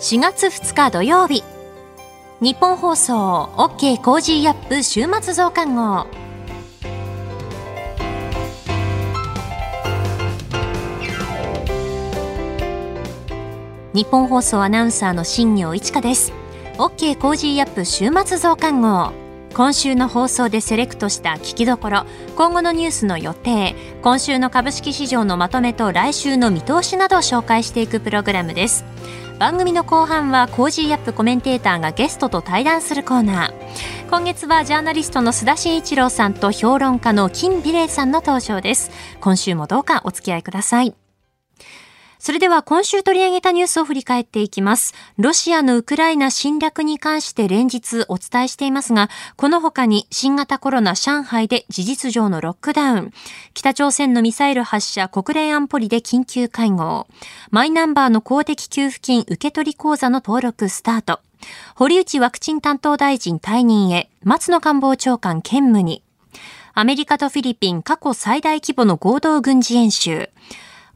4月2日土曜日。ニッポン放送 OK! Cozy up! 週末増刊号。ニッポン放送アナウンサーの新行市佳です。 OK! Cozy up! 週末増刊号。今週の放送でセレクトした聞きどころ今後のニュースの予定今週の株式市場のまとめと来週の見通しなどを紹介していくプログラムです。番組の後半は Cozy up! コメンテーターがゲストと対談するコーナー。今月はジャーナリストの須田慎一郎さんと評論家の金美齢さんの登場です。今週もどうかお付き合いください。それでは今週取り上げたニュースを振り返っていきます。ロシアのウクライナ侵略に関して連日お伝えしていますが、この他に新型コロナ上海で事実上のロックダウン、北朝鮮のミサイル発射国連安保理で緊急会合、マイナンバーの公的給付金受取口座の登録スタート、堀内ワクチン担当大臣退任へ、松野官房長官兼務に、アメリカとフィリピン過去最大規模の合同軍事演習、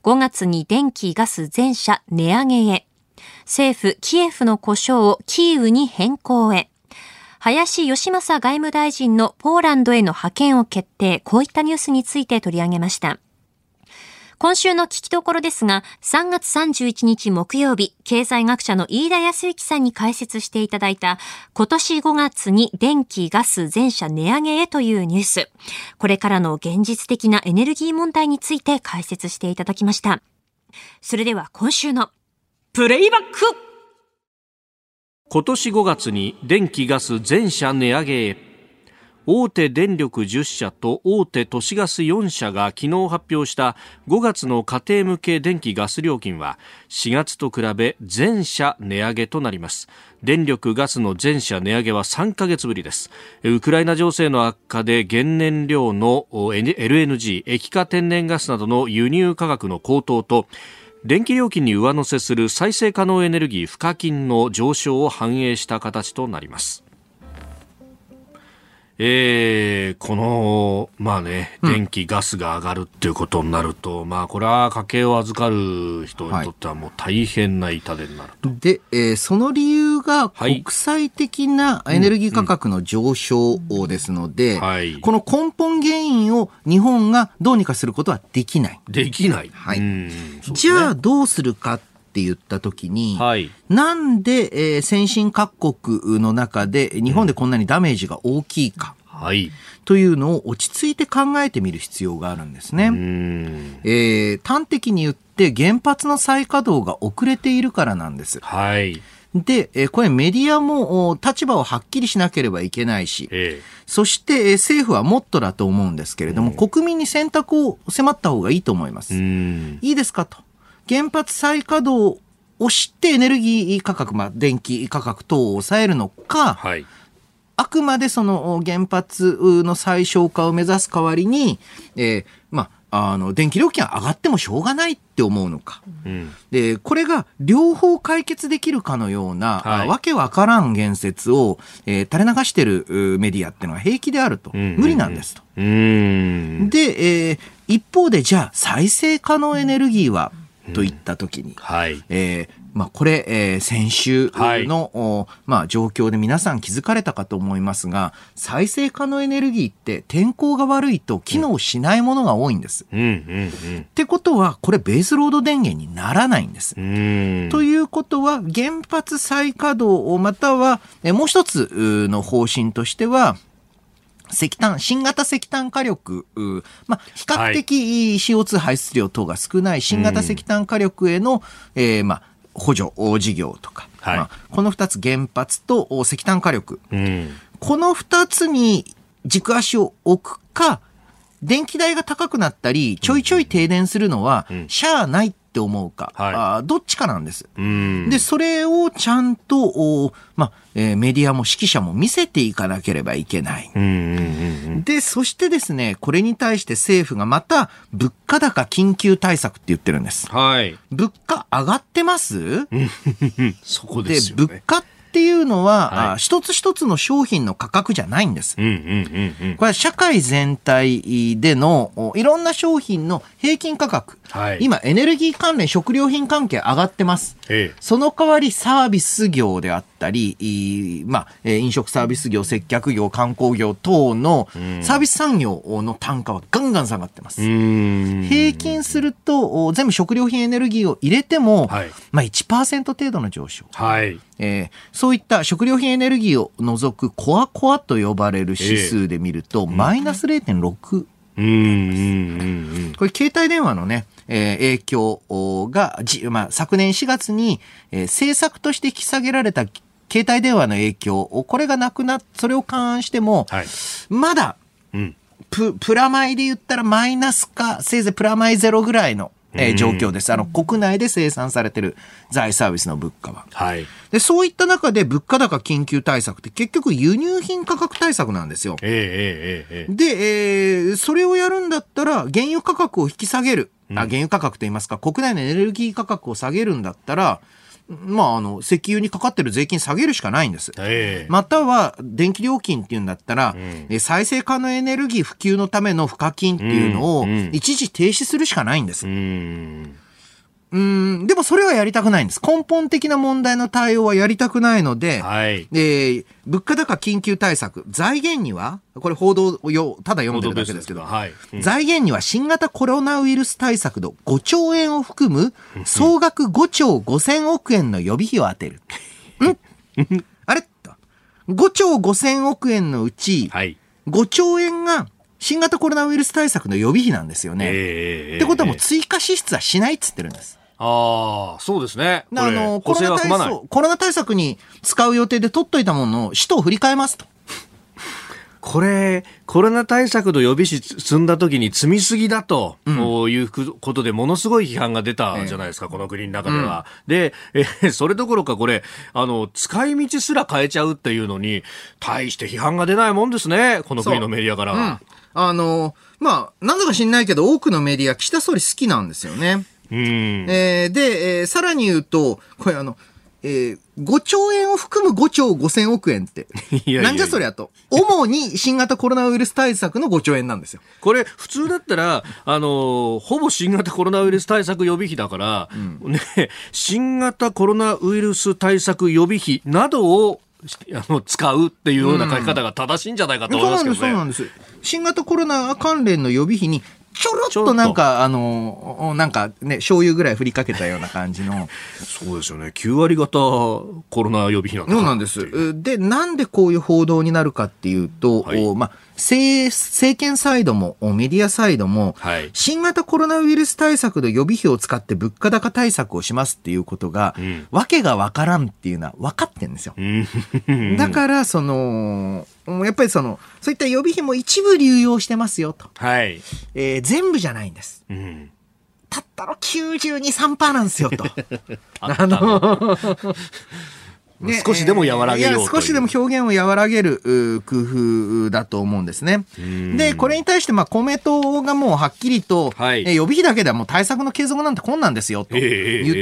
5月に電気、ガス全社値上げへ。政府、キエフの故障をキーウに変更へ。林義正外務大臣のポーランドへの派遣を決定。こういったニュースについて取り上げました。今週の聞きどころですが、3月31日木曜日、経済学者の飯田康之さんに解説していただいた、今年5月に電気、ガス、全社値上げへというニュース。これからの現実的なエネルギー問題について解説していただきました。それでは今週のプレイバック今年5月に電気ガス全社値上げへ大手電力10社と大手都市ガス4社が昨日発表した5月の家庭向け電気ガス料金は4月と比べ全社値上げとなります。電力ガスの全社値上げは3ヶ月ぶりです。ウクライナ情勢の悪化で原燃料の LNG 液化天然ガスなどの輸入価格の高騰と電気料金に上乗せする再生可能エネルギー賦課金の上昇を反映した形となります。えー、この、まあね、電気、ガスが上がるっていうことになると、まあ、これは家計を預かる人にとってはもう大変な痛手になると。はい、で、えー、その理由が国際的なエネルギー価格の上昇ですので、はい、この根本原因を日本がどうにかすることはできない。できない。はい。ね、じゃあどうするかって言ったときに、はい、なんで、えー、先進各国の中で日本でこんなにダメージが大きいか。はい、というのを落ち着いて考えてみる必要があるんですね。えー、端的に言って原発の再稼働が遅れているからなんです。はい。で、えこれメディアも立場をはっきりしなければいけないし、ええ、そして政府はもっとだと思うんですけれども、国民に選択を迫った方がいいと思います。いいですかと。原発再稼働をしてエネルギー価格、まあ、電気価格等を抑えるのか、はい、あくまでその原発の最小化を目指す代わりに、えー、まあ、あの、電気料金は上がってもしょうがないって思うのか。うん、で、これが両方解決できるかのような、はい、わけわからん言説を、えー、垂れ流してるメディアっていうのは平気であると。うん、無理なんですと。で、えー、一方でじゃあ再生可能エネルギーは、といったときに、はい、えー、まあ、これ、えー、先週の、はい、まあ、状況で皆さん気づかれたかと思いますが、再生可能エネルギーって天候が悪いと機能しないものが多いんです。うんうんうん、ってことは、これベースロード電源にならないんです。ということは、原発再稼働または、えもう一つの方針としては、石炭、新型石炭火力、まあ、比較的 CO2 排出量等が少ない新型石炭火力への、えー、まあ、補助事業とか、はい、まあ、この2つ原発と石炭火力、うん、この2つに軸足を置くか、電気代が高くなったり、ちょいちょい停電するのは、しゃあないって思うか、はい、あどっちかなんです。で、それをちゃんと、まあ、えー、メディアも指揮者も見せていかなければいけない。で、そしてですね、これに対して政府がまた物価高緊急対策って言ってるんです。はい。物価上がってます？そこですよ、ね、で、物価っっていうのは、はい、一つ一つの商品の価格じゃないんです。これは社会全体でのいろんな商品の平均価格。はい、今、エネルギー関連、食料品関係上がってます。その代わりサービス業であったり、まあ、飲食サービス業、接客業、観光業等のサービス産業の単価はガンガン下がってます。平均すると、全部食料品エネルギーを入れても、はい、まあ1%程度の上昇。はいえー、そういった食料品エネルギーを除くコアコアと呼ばれる指数で見ると、えー、マイナス0.6。うん、これ携帯電話のね、えー、影響がじ、まあ、昨年4月に、えー、政策として引き下げられた携帯電話の影響、これがなくなっ、それを勘案しても、はい、まだ、うん、プ、プラマイで言ったらマイナスか、せいぜいプラマイゼロぐらいの、えー、状況です。あの、国内で生産されてる財サービスの物価は。はい。で、そういった中で物価高緊急対策って結局輸入品価格対策なんですよ。えー、えー、えー、で、えー、それをやるんだったら、原油価格を引き下げる。あ原油価格といいますか、国内のエネルギー価格を下げるんだったら、まあ、あの、石油にかかってる税金下げるしかないんです。えー、または、電気料金っていうんだったら、うん、再生可能エネルギー普及のための賦課金っていうのを、一時停止するしかないんです。うんうん、でもそれはやりたくないんです。根本的な問題の対応はやりたくないので、はい、えー、物価高緊急対策、財源には、これ報道をよただ読んでるだけですけど、はいうん、財源には新型コロナウイルス対策の5兆円を含む総額5兆5000億円の予備費を充てる。んあれ ?5 兆5000億円のうち、5兆円が新型コロナウイルス対策の予備費なんですよね。えー、ってことはもう追加支出はしないっつってるんです。ああ、そうですね。あの、コロナ対策、コロナ対策に使う予定で取っといたものの、使途を振り替えますと。これ、コロナ対策の予備費積んだ時に積みすぎだと、うん、いうことでものすごい批判が出たじゃないですか、えー、この国の中では。うん、で、えー、それどころかこれ、あの、使い道すら変えちゃうっていうのに、大して批判が出ないもんですね、この国のメディアからは。うん、あの、まあ、なんだか知んないけど、多くのメディア、岸田総理好きなんですよね。えー、で、えー、さらに言うと、これあの、えー、5兆円を含む5兆5千億円って。いやなんじゃそりゃと。主に新型コロナウイルス対策の5兆円なんですよ。これ、普通だったら、あの、ほぼ新型コロナウイルス対策予備費だから、うん、ね、新型コロナウイルス対策予備費などをあの使うっていうような書き方が正しいんじゃないかと思いますけどね。そうなんです。新型コロナ関連の予備費にちょろっとなんか、あの、なんかね、醤油ぐらい振りかけたような感じの。そうですよね。9割方コロナ予備費なんそうなんです。で、なんでこういう報道になるかっていうと、はい、まあ、政政権サイドもメディアサイドも、はい、新型コロナウイルス対策の予備費を使って物価高対策をしますっていうことが、うん、わけがわからんっていうのは分かってんですよ。だから、その、やっぱりその、そういった予備費も一部流用してますよと。はい。えー、全部じゃないんです。うん。たったの92、3%なんですよと。あの、ね、少しでも和らげよう少しでも表現を和らげる工夫だと思うんですね。で、これに対して、まあ、公明党がもうはっきりと、はい、予備費だけではもう対策の継続なんて困難ですよと言っ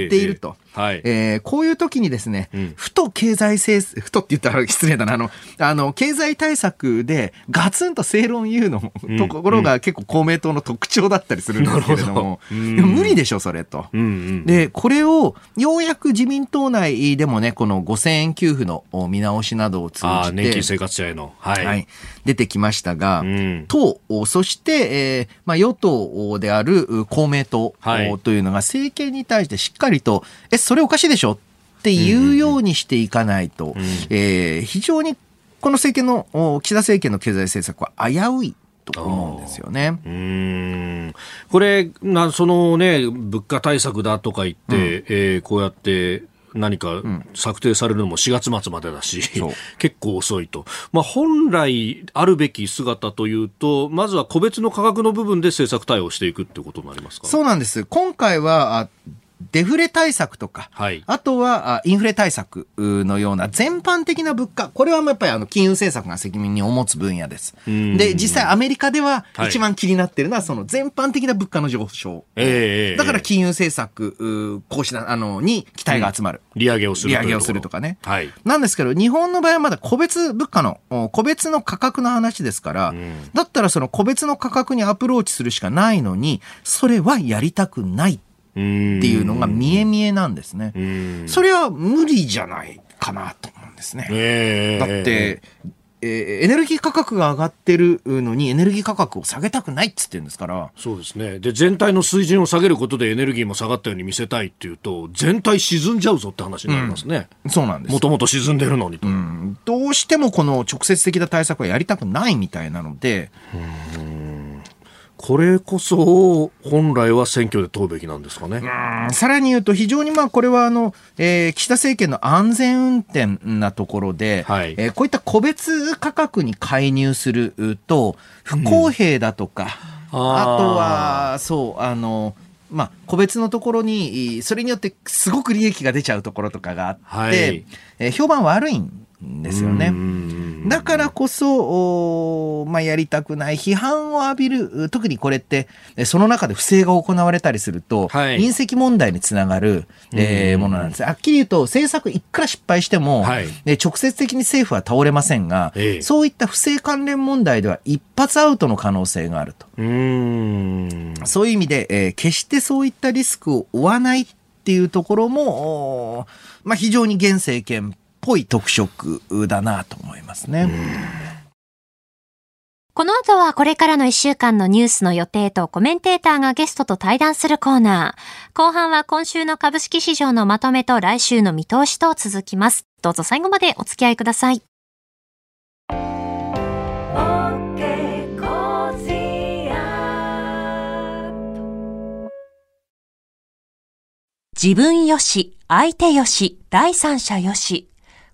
ていると。はい、えー、こういう時にですね、うん、ふと経済政策、ふとって言ったら 失礼だな、あの、あの、経済対策でガツンと正論言うの、うん、ところが結構公明党の特徴だったりするんですけれども、ど。無理でしょ、それと、うんうん。で、これをようやく自民党内でもね、この5000円給付の見直しなどを通じて、年金生活者への、はい、はい、出てきましたが、うん、党、そして、えーまあ、与党である公明党というのが政権に対してしっかりと、え、それおかしいでしょ？っていうようにしていかないと、うんうん、えー、非常にこの政権の、岸田政権の経済政策は危ういと思うんですよね。うん。これな、そのね、物価対策だとか言って、うん、えー、こうやって何か策定されるのも4月末までだし、うん、結構遅いと。まあ、本来あるべき姿というと、まずは個別の価格の部分で政策対応していくってことになりますか？そうなんです。今回は、デフレ対策とか、はい、あとはインフレ対策のような全般的な物価、これはやっぱりあの金融政策が責任を持つ分野です。で、実際アメリカでは一番気になっているのは、その全般的な物価の上昇。はい、だから金融政策、こうしな、あの、に期待が集まる。利上げをする利上げをするとかね。はい。なんですけど、日本の場合はまだ個別物価の、個別の価格の話ですから、だったらその個別の価格にアプローチするしかないのに、それはやりたくないっていうのが見え見えなんですね。それは無理じゃないかなと思うんですね。だって、えー、エネルギー価格が上がってるのにエネルギー価格を下げたくないっつってんですから。そうですね。で全体の水準を下げることでエネルギーも下がったように見せたいっていうと全体沈んじゃうぞって話になりますね、うん、そうなんです。もともと沈んでるのにと、うん、どうしてもこの直接的な対策はやりたくないみたいなのでうんこれこそ本来は選挙で問うべきなんですかね。さらに言うと、非常にまあこれはあの、えー、岸田政権の安全運転なところで、はい、えー、こういった個別価格に介入すると、不公平だとか、うん、あとは、そう、あの、まあ、個別のところに、それによってすごく利益が出ちゃうところとかがあって、はい、えー、評判悪いんですよね。だからこそ、まあ、やりたくない批判を浴びる、特にこれって、その中で不正が行われたりすると、はい、隕石問題につながる、えー、ものなんです。はっきり言うと、政策いくら失敗しても、はい、直接的に政府は倒れませんが、ええ、そういった不正関連問題では一発アウトの可能性があると。うそういう意味で、えー、決してそういったリスクを負わないっていうところも、まあ、非常に現政権ぽい特色だなと思いますね。この後はこれからの1週間のニュースの予定とコメンテーターがゲストと対談するコーナー。後半は今週の株式市場のまとめと来週の見通しと続きます。どうぞ最後までお付き合いください。自分よし、相手よし、第三者よし。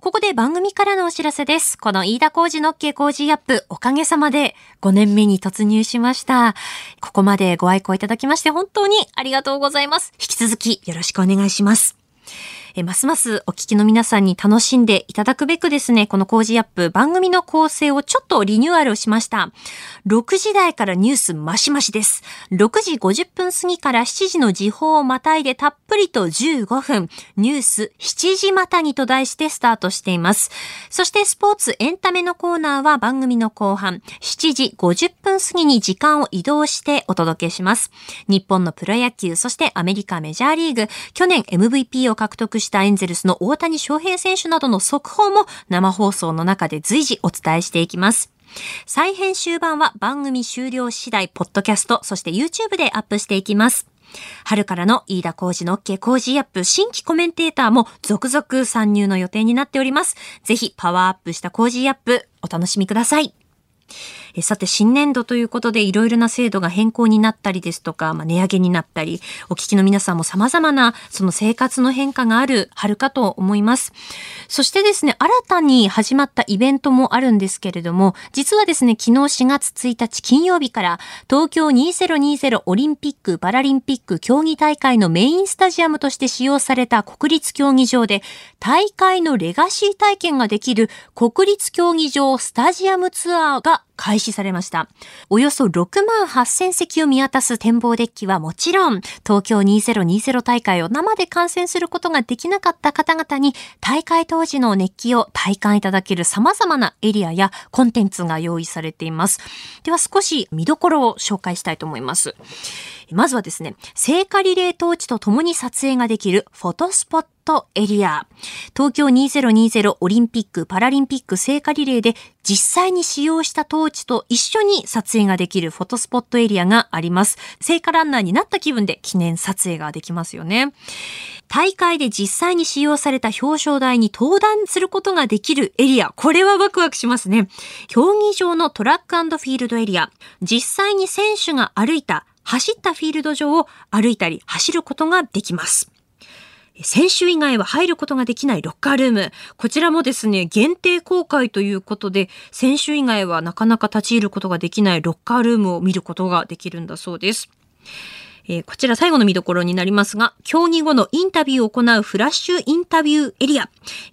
ここで番組からのお知らせです。この飯田工事の OK 工事アップ、おかげさまで5年目に突入しました。ここまでご愛顧いただきまして本当にありがとうございます。引き続きよろしくお願いします。えますますお聞きの皆さんに楽しんでいただくべくですね、この工事アップ番組の構成をちょっとリニューアルをしました。6時台からニュースマシマシです。6時50分過ぎから7時の時報をまたいでたっぷりと15分、ニュース7時またぎと題してスタートしています。そしてスポーツエンタメのコーナーは番組の後半、7時50分過ぎに時間を移動してお届けします。日本のプロ野球、そしてアメリカメジャーリーグ、去年 MVP を獲得したエンゼルスの大谷翔平選手などの速報も生放送の中で随時お伝えしていきます。再編集版は番組終了次第、ポッドキャスト、そして YouTube でアップしていきます。春からの飯田浩二の OK 工事アップ新規コメンテーターも続々参入の予定になっております。ぜひパワーアップした工事アップお楽しみください。えさて、新年度ということでいろいろな制度が変更になったりですとか、まあ、値上げになったり、お聞きの皆さんも様々なその生活の変化がある春かと思います。そしてですね、新たに始まったイベントもあるんですけれども、実はですね、昨日4月1日金曜日から東京2020オリンピック・パラリンピック競技大会のメインスタジアムとして使用された国立競技場で大会のレガシー体験ができる国立競技場スタジアムツアーが開始されました。およそ6万8000席を見渡す展望デッキはもちろん、東京2020大会を生で観戦することができなかった方々に、大会当時の熱気を体感いただける様々なエリアやコンテンツが用意されています。では少し見どころを紹介したいと思います。まずはですね、聖火リレートーチと共に撮影ができるフォトスポットトエリア。東京2020オリンピック・パラリンピック聖火リレーで実際に使用したトーチと一緒に撮影ができるフォトスポットエリアがあります。聖火ランナーになった気分で記念撮影ができますよね。大会で実際に使用された表彰台に登壇することができるエリア。これはワクワクしますね。競技場のトラックフィールドエリア。実際に選手が歩いた走ったフィールド上を歩いたり走ることができます。選手以外は入ることができないロッカールーム。こちらもですね、限定公開ということで、選手以外はなかなか立ち入ることができないロッカールームを見ることができるんだそうです。えー、こちら最後の見どころになりますが、競技後のインタビューを行うフラッシュインタビューエリア。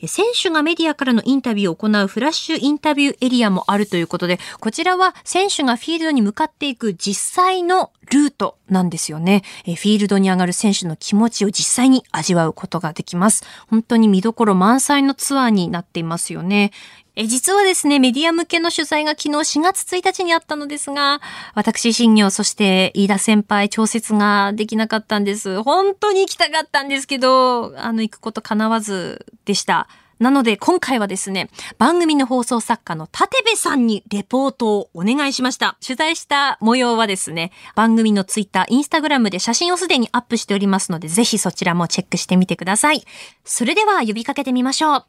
選手がメディアからのインタビューを行うフラッシュインタビューエリアもあるということで、こちらは選手がフィールドに向かっていく実際のルートなんですよね。えフィールドに上がる選手の気持ちを実際に味わうことができます。本当に見どころ満載のツアーになっていますよね。え実はですね、メディア向けの取材が昨日4月1日にあったのですが、私、新業、そして飯田先輩、調節ができなかったんです。本当に行きたかったんですけど、あの、行くこと叶わずでした。なので今回はですね、番組の放送作家の立部さんにレポートをお願いしました。取材した模様はですね、番組のツイッター、インスタグラムで写真をすでにアップしておりますので、ぜひそちらもチェックしてみてください。それでは呼びかけてみましょう。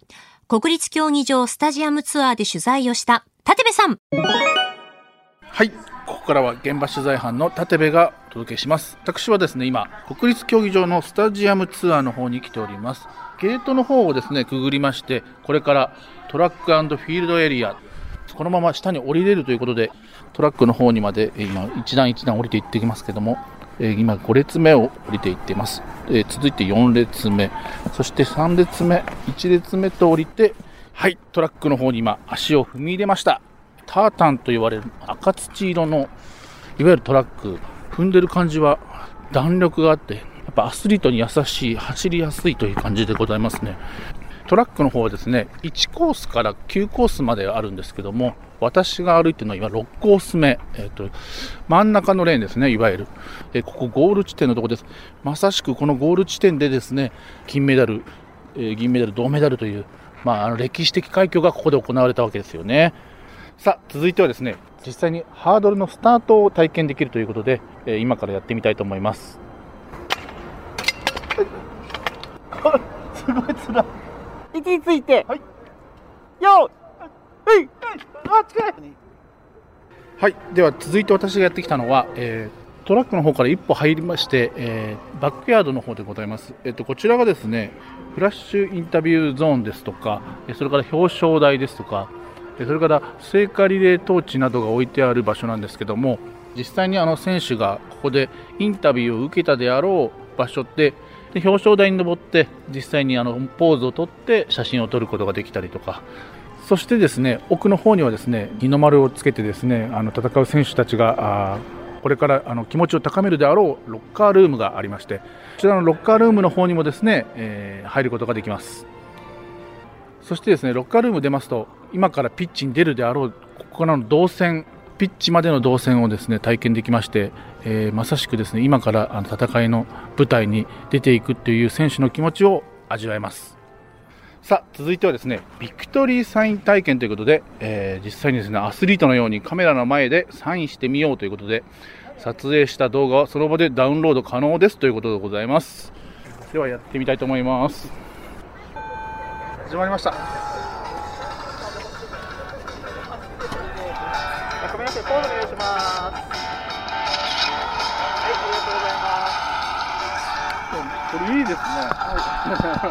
国立競技場スタジアムツアーで取材をした立部さん。はい。ここからは現場取材班の立部がお届けします。私はですね、今、国立競技場のスタジアムツアーの方に来ております。ゲートの方をですね、くぐりまして、これからトラックフィールドエリア、このまま下に降りれるということで、トラックの方にまで今、一段一段降りていってきますけども、え今5列目を降りていっています、え続いて4列目。そして3列目1列目と降りてはいトラックの方に今足を踏み入れました。タータンと言われる赤土色のいわゆるトラック踏んでる感じは弾力があってやっぱアスリートに優しい、走りやすいという感じでございますね。トラックの方はですね、1コースから9コースまであるんですけども、私が歩いてるのは今6コース目、えーと、真ん中のレーンですね、いわゆる、えー、ここゴール地点のところです。まさしくこのゴール地点でですね、金メダル、えー、銀メダル、銅メダルという、まあ、あの歴史的快挙がここで行われたわけですよね。さあ、続いてはですね、実際にハードルのスタートを体験できるということで、えー、今からやってみたいと思います。すごいつらい。位置について。はい。よはい。あ、近い。はい。では、続いて私がやってきたのは、えー、トラックの方から一歩入りまして、えー、バックヤードの方でございます。えっ、と、こちらがですね、フラッシュインタビューゾーンですとか、それから表彰台ですとか、それから聖火リレートーチなどが置いてある場所なんですけども、実際にあの選手がここでインタビューを受けたであろう場所ってで表彰台に登って実際にあのポーズをとって写真を撮ることができたりとか。そしてですね奥の方にはですね日の丸をつけてですねあの戦う選手たちがこれからあの気持ちを高めるであろうロッカールームがありましてこちらのロッカールームの方にもですね、えー、入ることができます。そしてですねロッカールーム出ますと今からピッチに出るであろうここからの動線ピッチまでの動線をですね体験できまして、えー、まさしくですね今からあの戦いの舞台に出ていくという選手の気持ちを味わえます。さあ続いてはですねビクトリーサイン体験ということで、えー、実際にですねアスリートのようにカメラの前でサインしてみようということで撮影した動画はその場でダウンロード可能ですということでございます。ではやってみたいと思います。始まりました。しますはいありがとうございます。これいいですね、はい、結構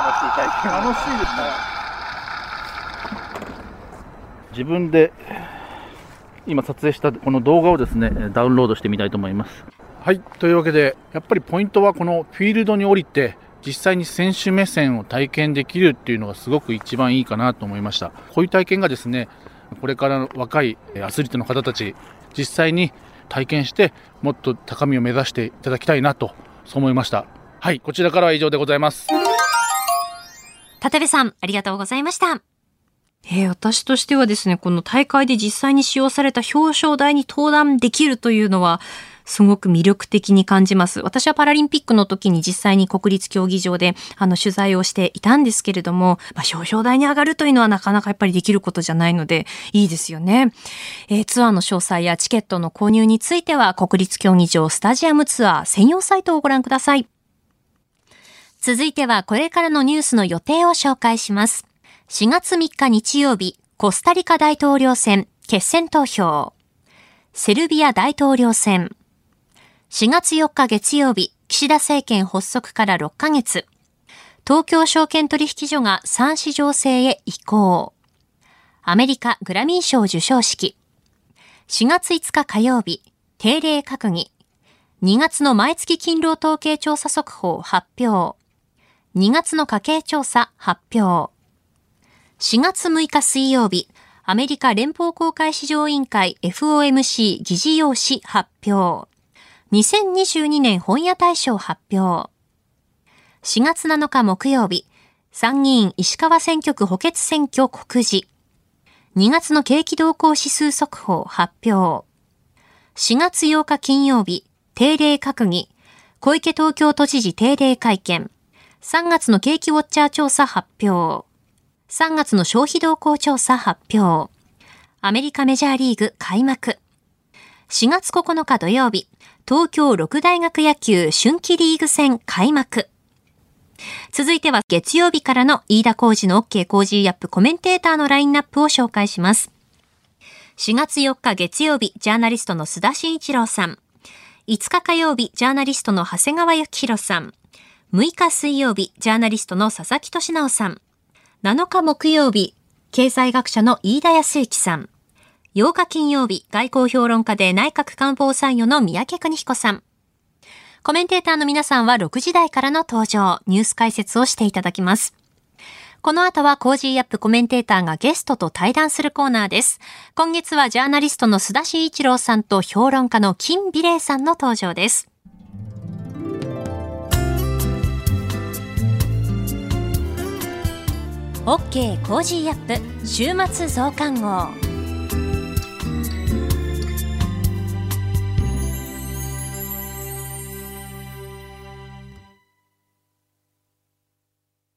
楽しい体験楽しいです。ね自分で今撮影したこの動画をですねダウンロードしてみたいと思います。はいというわけでやっぱりポイントはこのフィールドに降りて実際に選手目線を体験できるっていうのがすごく一番いいかなと思いました。こういう体験がですねこれからの若いアスリートの方たち実際に体験してもっと高みを目指していただきたいなとそう思いました。はいこちらからは以上でございます。立部さんありがとうございました。えー、私としてはですね、この大会で実際に使用された表彰台に登壇できるというのは、すごく魅力的に感じます。私はパラリンピックの時に実際に国立競技場であの取材をしていたんですけれども、まあ、表彰台に上がるというのはなかなかやっぱりできることじゃないので、いいですよね。えー、ツアーの詳細やチケットの購入については、国立競技場スタジアムツアー専用サイトをご覧ください。続いてはこれからのニュースの予定を紹介します。4月3日日曜日、コスタリカ大統領選、決選投票。セルビア大統領選。4月4日月曜日、岸田政権発足から6ヶ月。東京証券取引所が産市情勢へ移行。アメリカグラミー賞受賞式。4月5日火曜日、定例閣議。2月の毎月勤労統計調査速報発表。2月の家計調査発表。4月6日水曜日、アメリカ連邦公開市場委員会 FOMC 議事要旨発表。2022年本屋大賞発表。4月7日木曜日、参議院石川選挙区補欠選挙告示。2月の景気動向指数速報発表。4月8日金曜日、定例閣議。小池東京都知事定例会見。3月の景気ウォッチャー調査発表。3月の消費動向調査発表。アメリカメジャーリーグ開幕。4月9日土曜日、東京六大学野球春季リーグ戦開幕。続いては月曜日からの飯田浩二の OK 工事アップコメンテーターのラインナップを紹介します。4月4日月曜日、ジャーナリストの須田慎一郎さん。5日火曜日、ジャーナリストの長谷川幸宏さん。6日水曜日、ジャーナリストの佐々木俊直さん。7日木曜日、経済学者の飯田康之さん。8日金曜日、外交評論家で内閣官房参与の三宅邦彦さん。コメンテーターの皆さんは6時台からの登場、ニュース解説をしていただきます。この後は Cozy up! コメンテーターがゲストと対談するコーナーです。今月はジャーナリストの須田慎一郎さんと評論家の金美齢さんの登場です。 OK! Cozy up! 週末増刊号。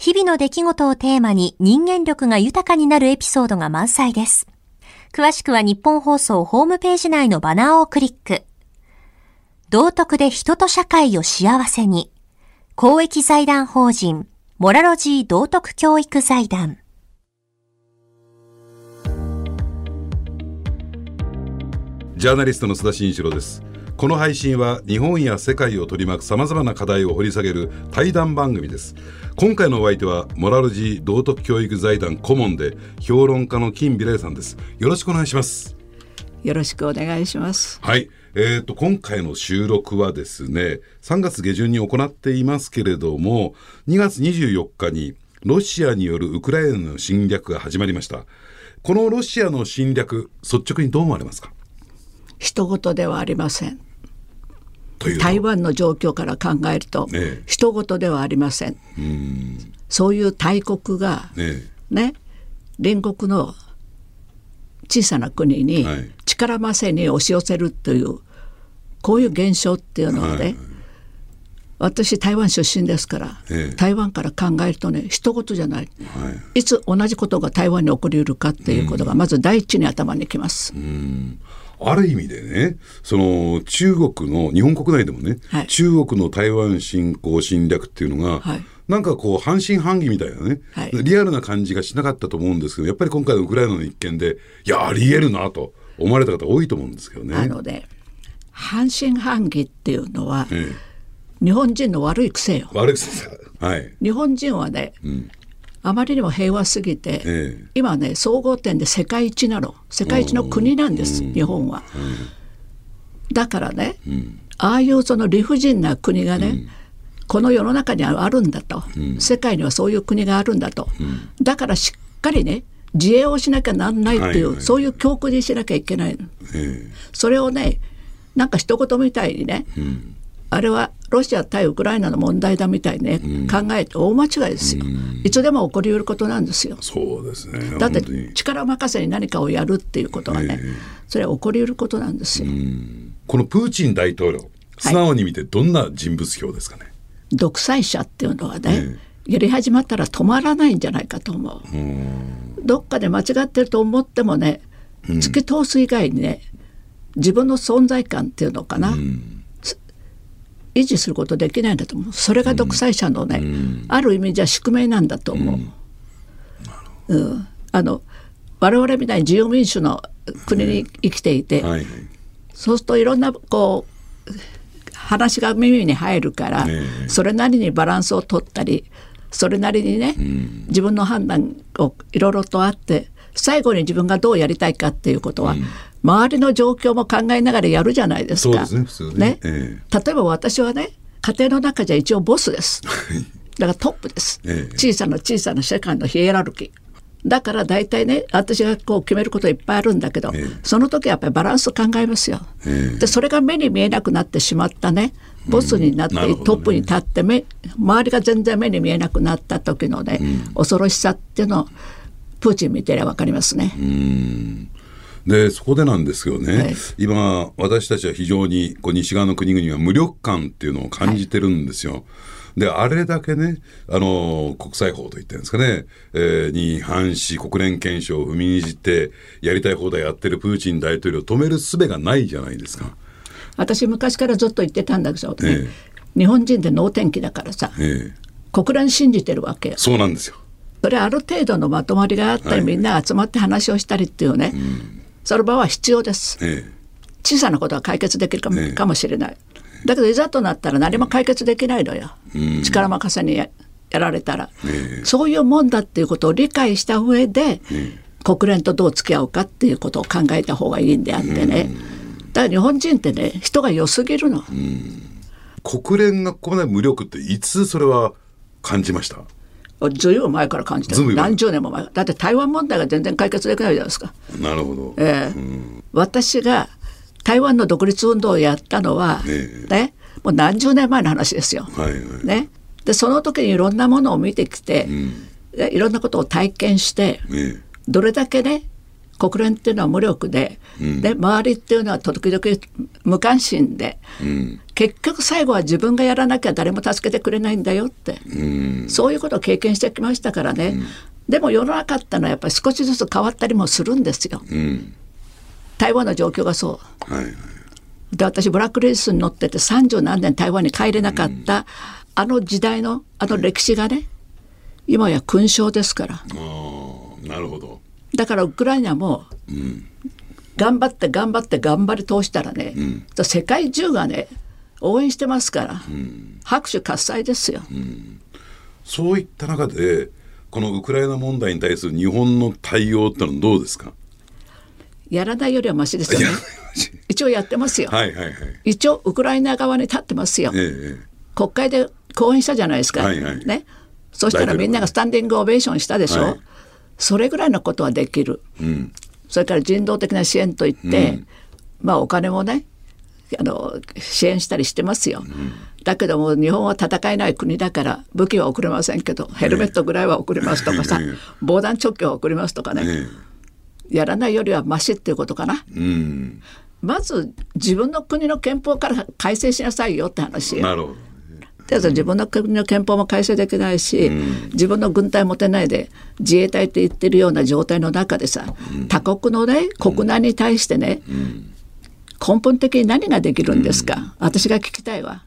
日々の出来事をテーマに人間力が豊かになるエピソードが満載です。詳しくは日本放送ホームページ内のバナーをクリック。道徳で人と社会を幸せに。公益財団法人、モラロジー道徳教育財団。ジャーナリストの須田慎一郎です。この配信は日本や世界を取り巻く様々な課題を掘り下げる対談番組です。今回のお相手はモラルジー道徳教育財団顧問で評論家の金美玲さんです。よろしくお願いします。よろしくお願いします。はい。えーと、今回の収録はですね3月下旬に行っていますけれども2月24日にロシアによるウクライナの侵略が始まりました。このロシアの侵略率直にどう思われますか？一言ではありません台湾の状況から考えると、ね、一言ではありません。そういう大国がね、ね、隣国の小さな国に力ませに押し寄せるというこういう現象っていうのはね、はい、私台湾出身ですから、ええ、台湾から考えるとね一言じゃない、はい、いつ同じことが台湾に起こりうるかっていうことがまず第一に頭にきます。ある意味でね、その中国の、日本国内でもね、はい、中国の台湾侵攻侵略っていうのが、はい、なんかこう、半信半疑みたいなね、はい、リアルな感じがしなかったと思うんですけど、やっぱり今回のウクライナの一件で、いや、ありえるなと思われた方多いと思うんですけどね。なので、半信半疑っていうのは、ええ、日本人の悪い癖よ。悪い癖はい。日本人はね、うん、あまりにも平和すぎて、ええ、今ね総合点で世界一なの。世界一の国なんです、日本は。だからね、うん、ああいうその理不尽な国がね、うん、この世の中にはあるんだと、世界にはそういう国があるんだと、だからしっかりね自衛をしなきゃなんないっていう、はいはい、そういう教訓にしなきゃいけないの。それをねなんか一言みたいにね、うん、あれはロシア対ウクライナの問題だみたいにね、うん、考えて大間違いですよ、うん、いつでも起こりうることなんですよ。そうですねだって力任せに何かをやるっていうことがね、えー、それは起こりうることなんですよ、このプーチン大統領素直に見てどんな人物評ですかね、はい、独裁者っていうのはね、えー、やり始まったら止まらないんじゃないかと思う。どっかで間違ってると思ってもね突き通す以外にね、自分の存在感っていうのかな、うん、維持することできないんだと思う。それが独裁者のね、うん、ある意味じゃ宿命なんだと思う。うん、うん、あの我々みたいに自由民主の国に生きていて、はいはい、そうするといろんなこう話が耳に入るから、それなりにバランスを取ったりそれなりにね、自分の判断をいろいろとあって最後に自分がどうやりたいかっていうことは、周りの状況も考えながらやるじゃないですか。ね。例えば私はね家庭の中じゃ一応ボスです。だからトップです、えー、小さな小さな世界のヒエラルキー。だから大体ね私がこう決めることいっぱいあるんだけど、えー、その時はやっぱりバランス考えますよ。えー、でそれが目に見えなくなってしまったねボスになって、うんね、トップに立って目周りが全然目に見えなくなった時のね、うん、恐ろしさっていうのをプーチン見てりゃ分かりますね。うんでそこでなんですよね、はい、今、私たちは非常にこう西側の国々は無力感っていうのを感じてるんですよ。はいで、あれだけね、あの、国際法と言ってるんですかね、えー、に反し、国連憲章を踏みにじって、やりたい放題やってるプーチン大統領を止める術がないじゃないですか。私、昔からずっと言ってたんだけど、ね、えー、日本人で能天気だからさ、えー、国連信じてるわけよ。そうなんですよ。それある程度のまとまりがあったり、はい、みんな集まって話をしたりっていうね、うん。その場は必要です、ええ、小さなことは解決できるかもえ、かもしれない。だけどいざとなったら何も解決できないのよ、うん、力任せにやられたら、そういうもんだっていうことを理解した上で、国連とどう付き合うかっていうことを考えた方がいいんであってね、だから日本人ってね人が良すぎるの、国連がここまで無力っていつそれは感じました？ずいぶん前から感じてる。何十年も前。だって台湾問題が全然解決できないじゃないですか。なるほど、えー、うん、私が台湾の独立運動をやったのは、ねね、もう何十年前の話ですよ。はいはい、ね、でその時にいろんなものを見てきて、うん、いろんなことを体験して、ね、どれだけね国連っていうのは無力でうん、で周りっていうのは時々無関心で、うん、結局最後は自分がやらなきゃ誰も助けてくれないんだよって、うん、そういうことを経験してきましたからね、でも世の中ってのはやっぱり少しずつ変わったりもするんですよ。台湾の状況がそう。はいはい、で私ブラックレースに乗ってて三十何年台湾に帰れなかった、あの時代のあの歴史がね今や勲章ですから。あなるほどだからウクライナも、うん、頑張って頑張って頑張り通したらね、うん、世界中がね応援してますから、うん、拍手喝采ですよ、そういった中でこのウクライナ問題に対する日本の対応ってのはどうですか？やらないよりはましですよね。一応やってますよ。はい、一応ウクライナ側に立ってますよ。ええ、国会で講演したじゃないですか。はいはい、ね。そしたらみんながスタンディングオベーションしたでしょ。はい、それぐらいのことはできる、うん、それから人道的な支援といって、うん、まあお金もねあの支援したりしてますよ、うん、だけども日本は戦えない国だから武器は送れませんけどヘルメットぐらいは送りますとかさ、防弾チョッキは送りますとかね、やらないよりはましっていうことかな。うん。まず自分の国の憲法から改正しなさいよって話。なるほど自分の国の憲法も改正できないし、うん、自分の軍隊持てないで自衛隊って言ってるような状態の中でさ、うん、他国のね国内に対してね、うん、根本的に何ができるんですか、私が聞きたいわ、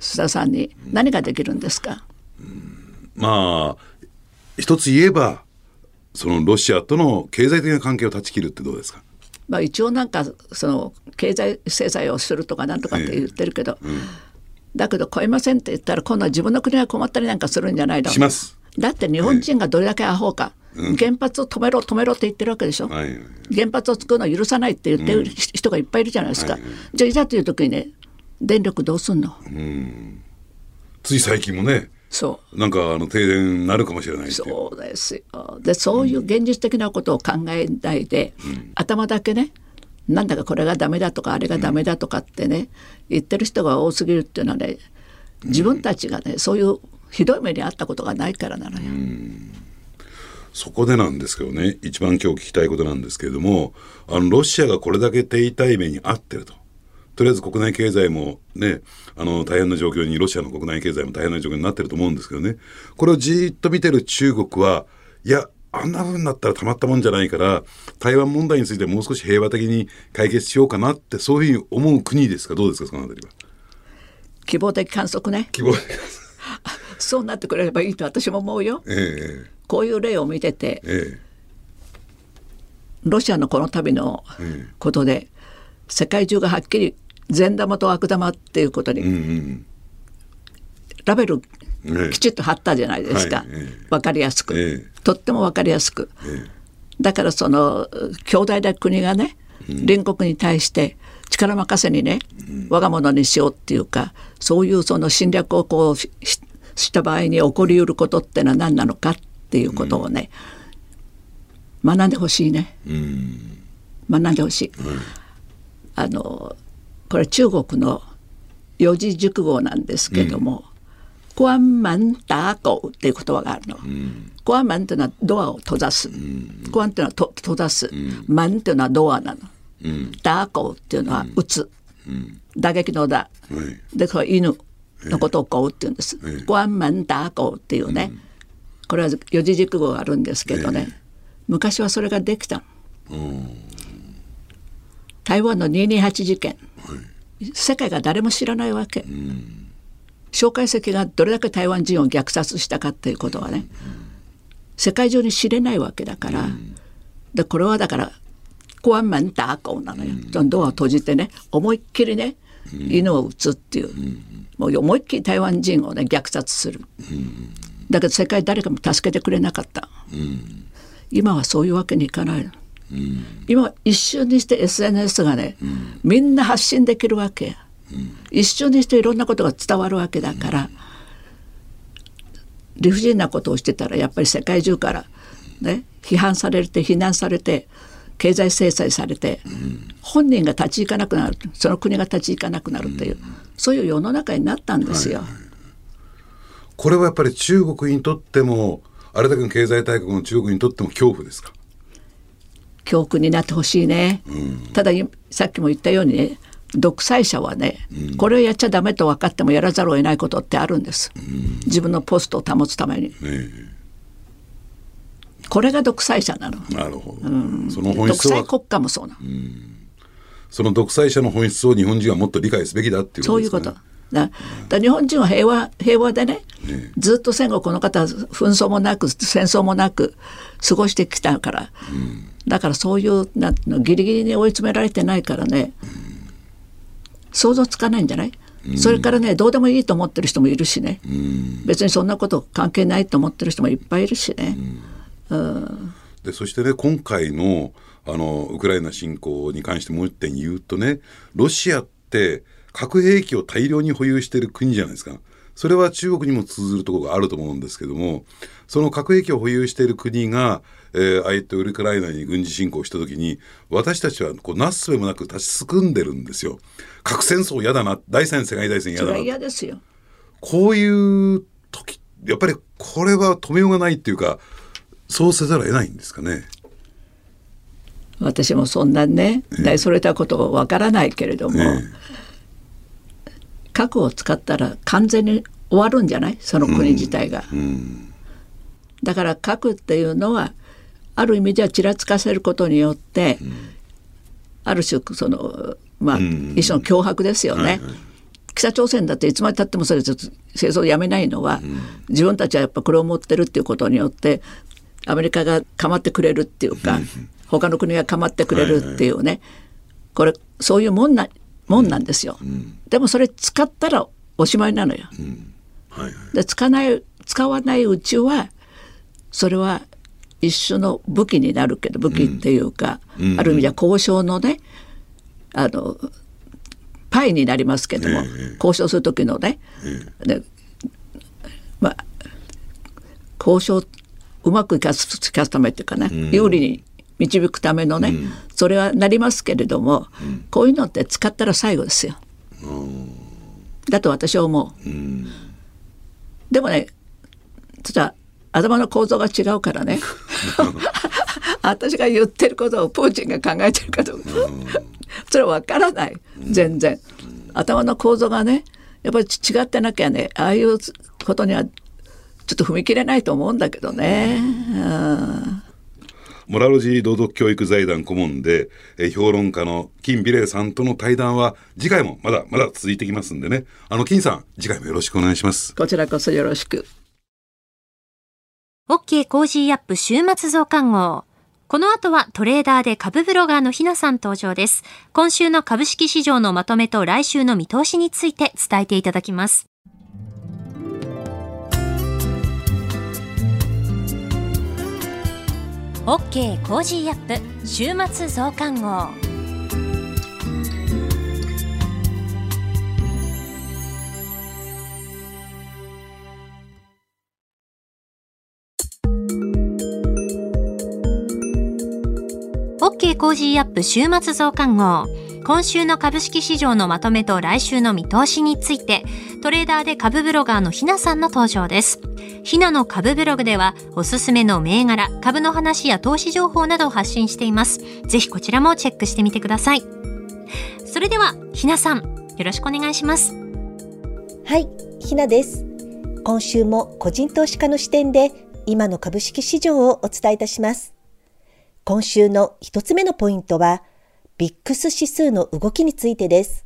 須田さんに。何ができるんですか、まあ一つ言えばそのロシアとの経済的な関係を断ち切るってどうですか？まあ、一応なんかその経済制裁をするとかなんとかって言ってるけど、え。うん、だけど超えませんって言ったら今度は自分の国が困ったりなんかするんじゃないだろう。だって日本人がどれだけアホか、うん、原発を止めろ止めろって言ってるわけでしょ、はい、原発を作るのを許さないって言ってる人がいっぱいいるじゃないですか、はい、じゃあいざという時にね電力どうすんの、つい最近もねそう。なんかあの停電になるかもしれないそうですよ。でそういう現実的なことを考えないで、うん、頭だけねなんだかこれがダメだとかあれがダメだとかってね、うん、言ってる人が多すぎるっていうのはね自分たちがね、そういうひどい目に遭ったことがないからなのよ。そこでなんですけどね一番今日聞きたいことなんですけれどもあのロシアがこれだけ手痛い目に遭ってると。とりあえず国内経済もね、あの、大変な状況に、ロシアの国内経済も大変な状況になってると思うんですけどね、これをじっと見てる中国は、いや、あんな風になったらたまったもんじゃないから、台湾問題についてもう少し平和的に解決しようかなって、そういうふうに思う国ですか、どうですか、そのあたりは。希望的観測ね。希望的観測。そうなってくれればいいと私も思うよ。ええ、こういう例を見てて、ええ、ロシアのこの度のことで、世界中がはっきり善玉と悪玉っていうことに、うんうん、ラベルきちっと貼ったじゃないですか、はい、分かりやすく、ええ、とっても分かりやすく、え、だからその兄弟な国がね、隣国に対して力任せにね、うん、我が物にしようっていうかそういうその侵略をこうした場合に起こりうることってのは何なのかっていうことをね、うん、学んでほしいね、うん、学んでほしい。あのこれ中国の四字熟語なんですけども「关、うん、門打狗」っていう言葉があるの。関、うん、門っていうのはドアを閉ざす。関、うん、っていうのはと閉ざす。門、うん、っていうのはドアなの。うん、打狗っていうのは撃つ。打撃の打。でこれ犬のことを狗っていうんです。関門打狗っていうね。これは四字熟語があるんですけどね。昔はそれができた。台湾の228事件、はい、世界が誰も知らないわけ、蒋介石がどれだけ台湾人を虐殺したかっていうことはね、世界中に知れないわけだから、でこれはだから关門打狗なのよ、うん、ドアを閉じてね思いっきりね、犬を撃つっていう、もう思いっきり台湾人をね虐殺する、だけど世界誰かも助けてくれなかった、今はそういうわけにいかないうん、今一瞬にして SNS がね、うん、みんな発信できるわけ、うん、一瞬にしていろんなことが伝わるわけだから、理不尽なことをしてたらやっぱり世界中からね批判されて非難されて経済制裁されて、本人が立ち行かなくなるその国が立ち行かなくなるという、そういう世の中になったんですよ。はい、これはやっぱり中国にとってもあれだけの経済大国の中国にとっても恐怖ですか？教訓になってほしいね、うん、たださっきも言ったようにね独裁者はね、うん、これをやっちゃダメと分かってもやらざるを得ないことってあるんです、うん、自分のポストを保つために、これが独裁者なの。なるほど、その本質独裁国家もそうな、その独裁者の本質を日本人はもっと理解すべきだっていうことですね。そういうこと。だだ日本人は平和平和でね、ね、ずっと戦後この方紛争もなく戦争もなく過ごしてきたから、うん、だからそういうなのギリギリに追い詰められてないからね、うん、想像つかないんじゃない、うん、それからねどうでもいいと思ってる人もいるしね、別にそんなこと関係ないと思ってる人もいっぱいいるしね。でそしてね今回のあのウクライナ侵攻に関してもう一点言うとねロシアって核兵器を大量に保有している国じゃないですか。それは中国にも通ずるところがあると思うんですけども、その核兵器を保有している国が、えー、あえてウクライナに軍事侵攻したときに、私たちはこうなすすべもなく立ちすくんでるんですよ。核戦争嫌だな、第三次世界大戦嫌だな。嫌ですよ。こういう時、やっぱりこれは止めようがないっていうか、そうせざるを得ないんですかね。私もそんなね大それたことはわからないけれども、核を使ったら完全に終わるんじゃない？その国自体が。だから核っていうのはある意味ではちらつかせることによって、ある種そのまあ、一種の脅迫ですよね。はいはい。北朝鮮だっていつまでたってもそれ戦争をやめないのは、うん、自分たちはやっぱこれを持ってるっていうことによってアメリカが構ってくれるっていうか、うん、他の国が構ってくれるっていうね、はいはい、これそういうもんなもんなんですよ、うん、でもそれ使ったらおしまいなのよ。はいはい、で使わない使わないうちはそれは一種の武器になるけど武器っていうか、ある意味では交渉のねあのパイになりますけども、交渉する時のね、でまあ交渉うまくキャスキャスためっていうかね、有利に導くためのね、それはなりますけれども、こういうのって使ったら最後ですよ。だと私は思う。でもねちょっと頭の構造が違うからね 私が言ってることをプーチンが考えてるかどうかそれは分からない全然。頭の構造がねやっぱり違ってなきゃねああいうことにはちょっと踏み切れないと思うんだけどね。うんモラロジー道徳教育財団顧問で、え評論家の金美齢さんとの対談は次回もまだまだ続いてきますんでね。あの金さん、次回もよろしくお願いします。こちらこそよろしく。OK Cozy up 週末増刊号。この後はトレーダーで株ブロガーのひなさん登場です。今週の株式市場のまとめと来週の見通しについて伝えていただきます。OK Cozy up 週末増刊号。OK Cozy up 週末増刊号。今週の株式市場のまとめと来週の見通しについて、トレーダーで株ブロガーのひなさんの登場です。ひなの株ブログでは、おすすめの銘柄、株の話や投資情報などを発信しています。ぜひこちらもチェックしてみてください。それでは、ひなさん、よろしくお願いします。はい、ひなです。今週も個人投資家の視点で、今の株式市場をお伝えいたします。今週の一つ目のポイントは、ビックス指数の動きについてです。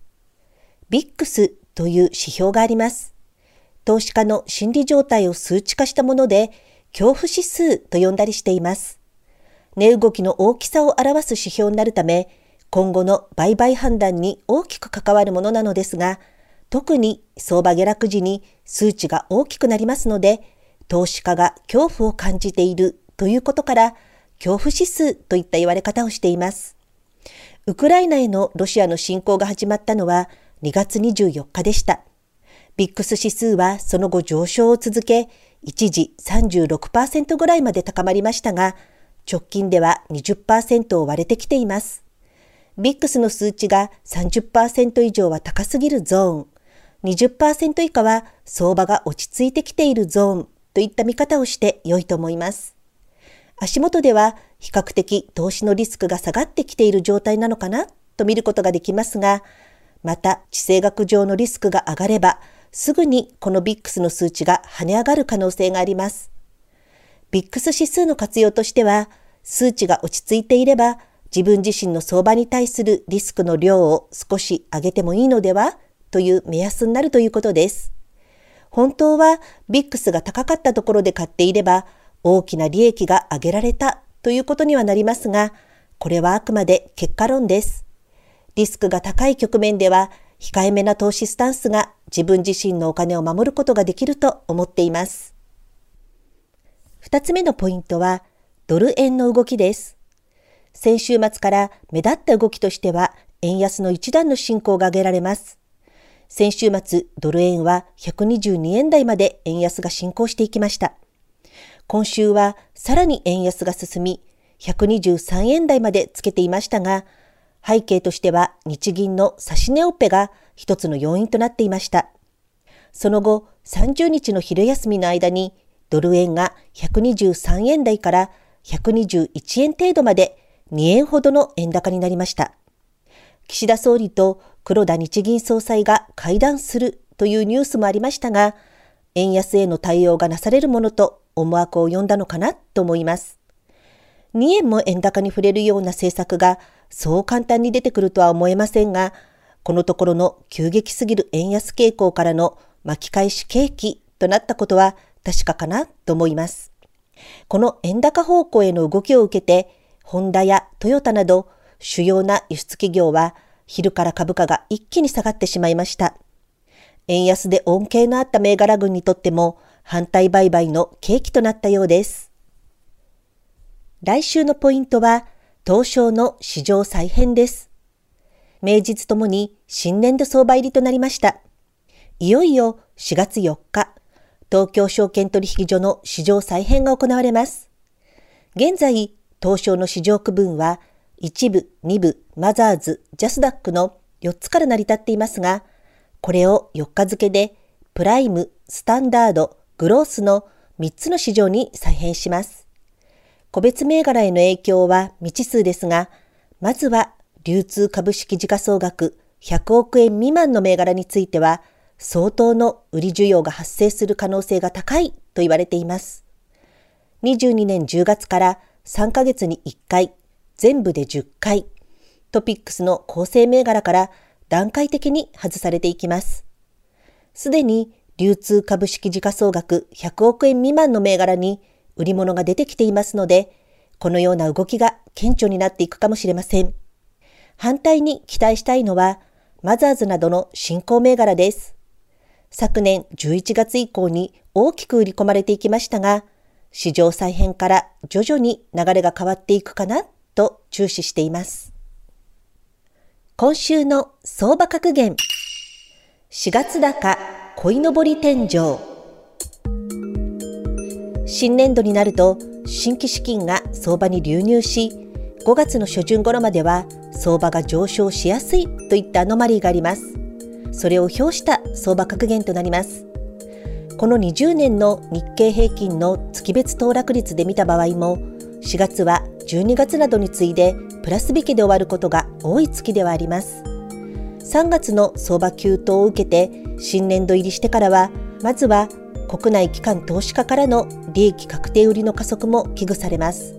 ビックスという指標があります。投資家の心理状態を数値化したもので、恐怖指数と呼んだりしています。値動きの大きさを表す指標になるため、今後の売買判断に大きく関わるものなのですが、特に相場下落時に数値が大きくなりますので、投資家が恐怖を感じているということから、恐怖指数といった言われ方をしています。ウクライナへのロシアの侵攻が始まったのは2月24日でした。ビックス指数はその後上昇を続け、一時36%ぐらいまで高まりましたが、直近では20%を割れてきています。ビックスの数値が30%以上は高すぎるゾーン、20%以下は相場が落ち着いてきているゾーンといった見方をして良いと思います。足元では比較的投資のリスクが下がってきている状態なのかなと見ることができますが、また地政学上のリスクが上がれば、すぐにこのビックスの数値が跳ね上がる可能性があります。ビックス指数の活用としては、数値が落ち着いていれば、自分自身の相場に対するリスクの量を少し上げてもいいのではという目安になるということです。本当はビックスが高かったところで買っていれば、大きな利益が上げられたということにはなりますが、これはあくまで結果論です。リスクが高い局面では、控えめな投資スタンスが自分自身のお金を守ることができると思っています。二つ目のポイントは、ドル円の動きです。先週末から目立った動きとしては、円安の一段の進行が挙げられます。先週末、ドル円は122円台まで円安が進行していきました。今週はさらに円安が進み、123円台までつけていましたが、背景としては日銀の指値オペが一つの要因となっていました。その後、30日の昼休みの間に、ドル円が123円台から121円程度まで2円ほどの円高になりました。岸田総理と黒田日銀総裁が会談するというニュースもありましたが、円安への対応がなされるものと思惑を呼んだのかなと思います。2円も円高に触れるような政策がそう簡単に出てくるとは思えませんが、このところの急激すぎる円安傾向からの巻き返し景気となったことは確かかなと思います。この円高方向への動きを受けて、ホンダやトヨタなど主要な輸出企業は昼から株価が一気に下がってしまいました。円安で恩恵のあった銘柄群にとっても反対売買の契機となったようです。来週のポイントは、東証の市場再編です。名実ともに新年度相場入りとなりました。いよいよ4月4日、東京証券取引所の市場再編が行われます。現在、東証の市場区分は、1部、2部、マザーズ、ジャスダックの4つから成り立っていますが、これを4日付で、プライム、スタンダード、グロースの3つの市場に再編します。個別銘柄への影響は未知数ですが、まずは流通株式時価総額100億円未満の銘柄については、相当の売り需要が発生する可能性が高いと言われています。22年10月から3ヶ月に1回、全部で10回、トピックスの構成銘柄から段階的に外されていきます。すでに流通株式時価総額100億円未満の銘柄に売り物が出てきていますので、このような動きが顕著になっていくかもしれません。反対に期待したいのは、マザーズなどの新興銘柄です。昨年11月以降に大きく売り込まれていきましたが、市場再編から徐々に流れが変わっていくかなと注視しています。今週の相場格言。4月高、鯉のぼり天井。新年度になると新規資金が相場に流入し5月の初旬頃までは相場が上昇しやすいといったアノマリーがあります。それを表した相場格言となります。この20年の日経平均の月別騰落率で見た場合も4月は12月などに次いでプラス引きで終わることが多い月ではあります。3月の相場急騰を受けて新年度入りしてからはまずは国内機関投資家からの利益確定売りの加速も危惧されます。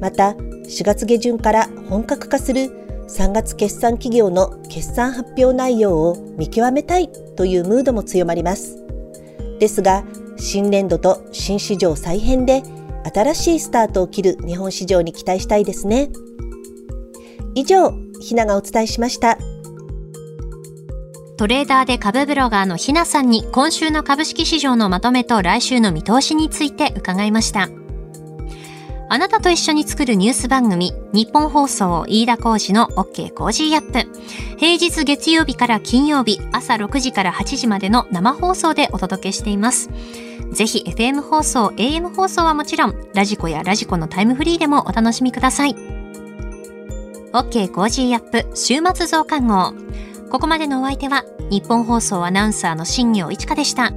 また、4月下旬から本格化する3月決算企業の決算発表内容を見極めたいというムードも強まります。ですが、新年度と新市場再編で新しいスタートを切る日本市場に期待したいですね。以上、ひながお伝えしました。トレーダーで株ブロガーのひなさんに今週の株式市場のまとめと来週の見通しについて伺いました。あなたと一緒に作るニュース番組、ニッポン放送飯田浩司の OK Cozy up。平日月曜日から金曜日朝6時から8時までの生放送でお届けしています。ぜひ FM 放送、AM 放送はもちろん、 radiko や radiko のタイムフリーでもお楽しみください。OK コージーアップ週末増刊号。ここまでのお相手は日本放送アナウンサーの新業一華でした。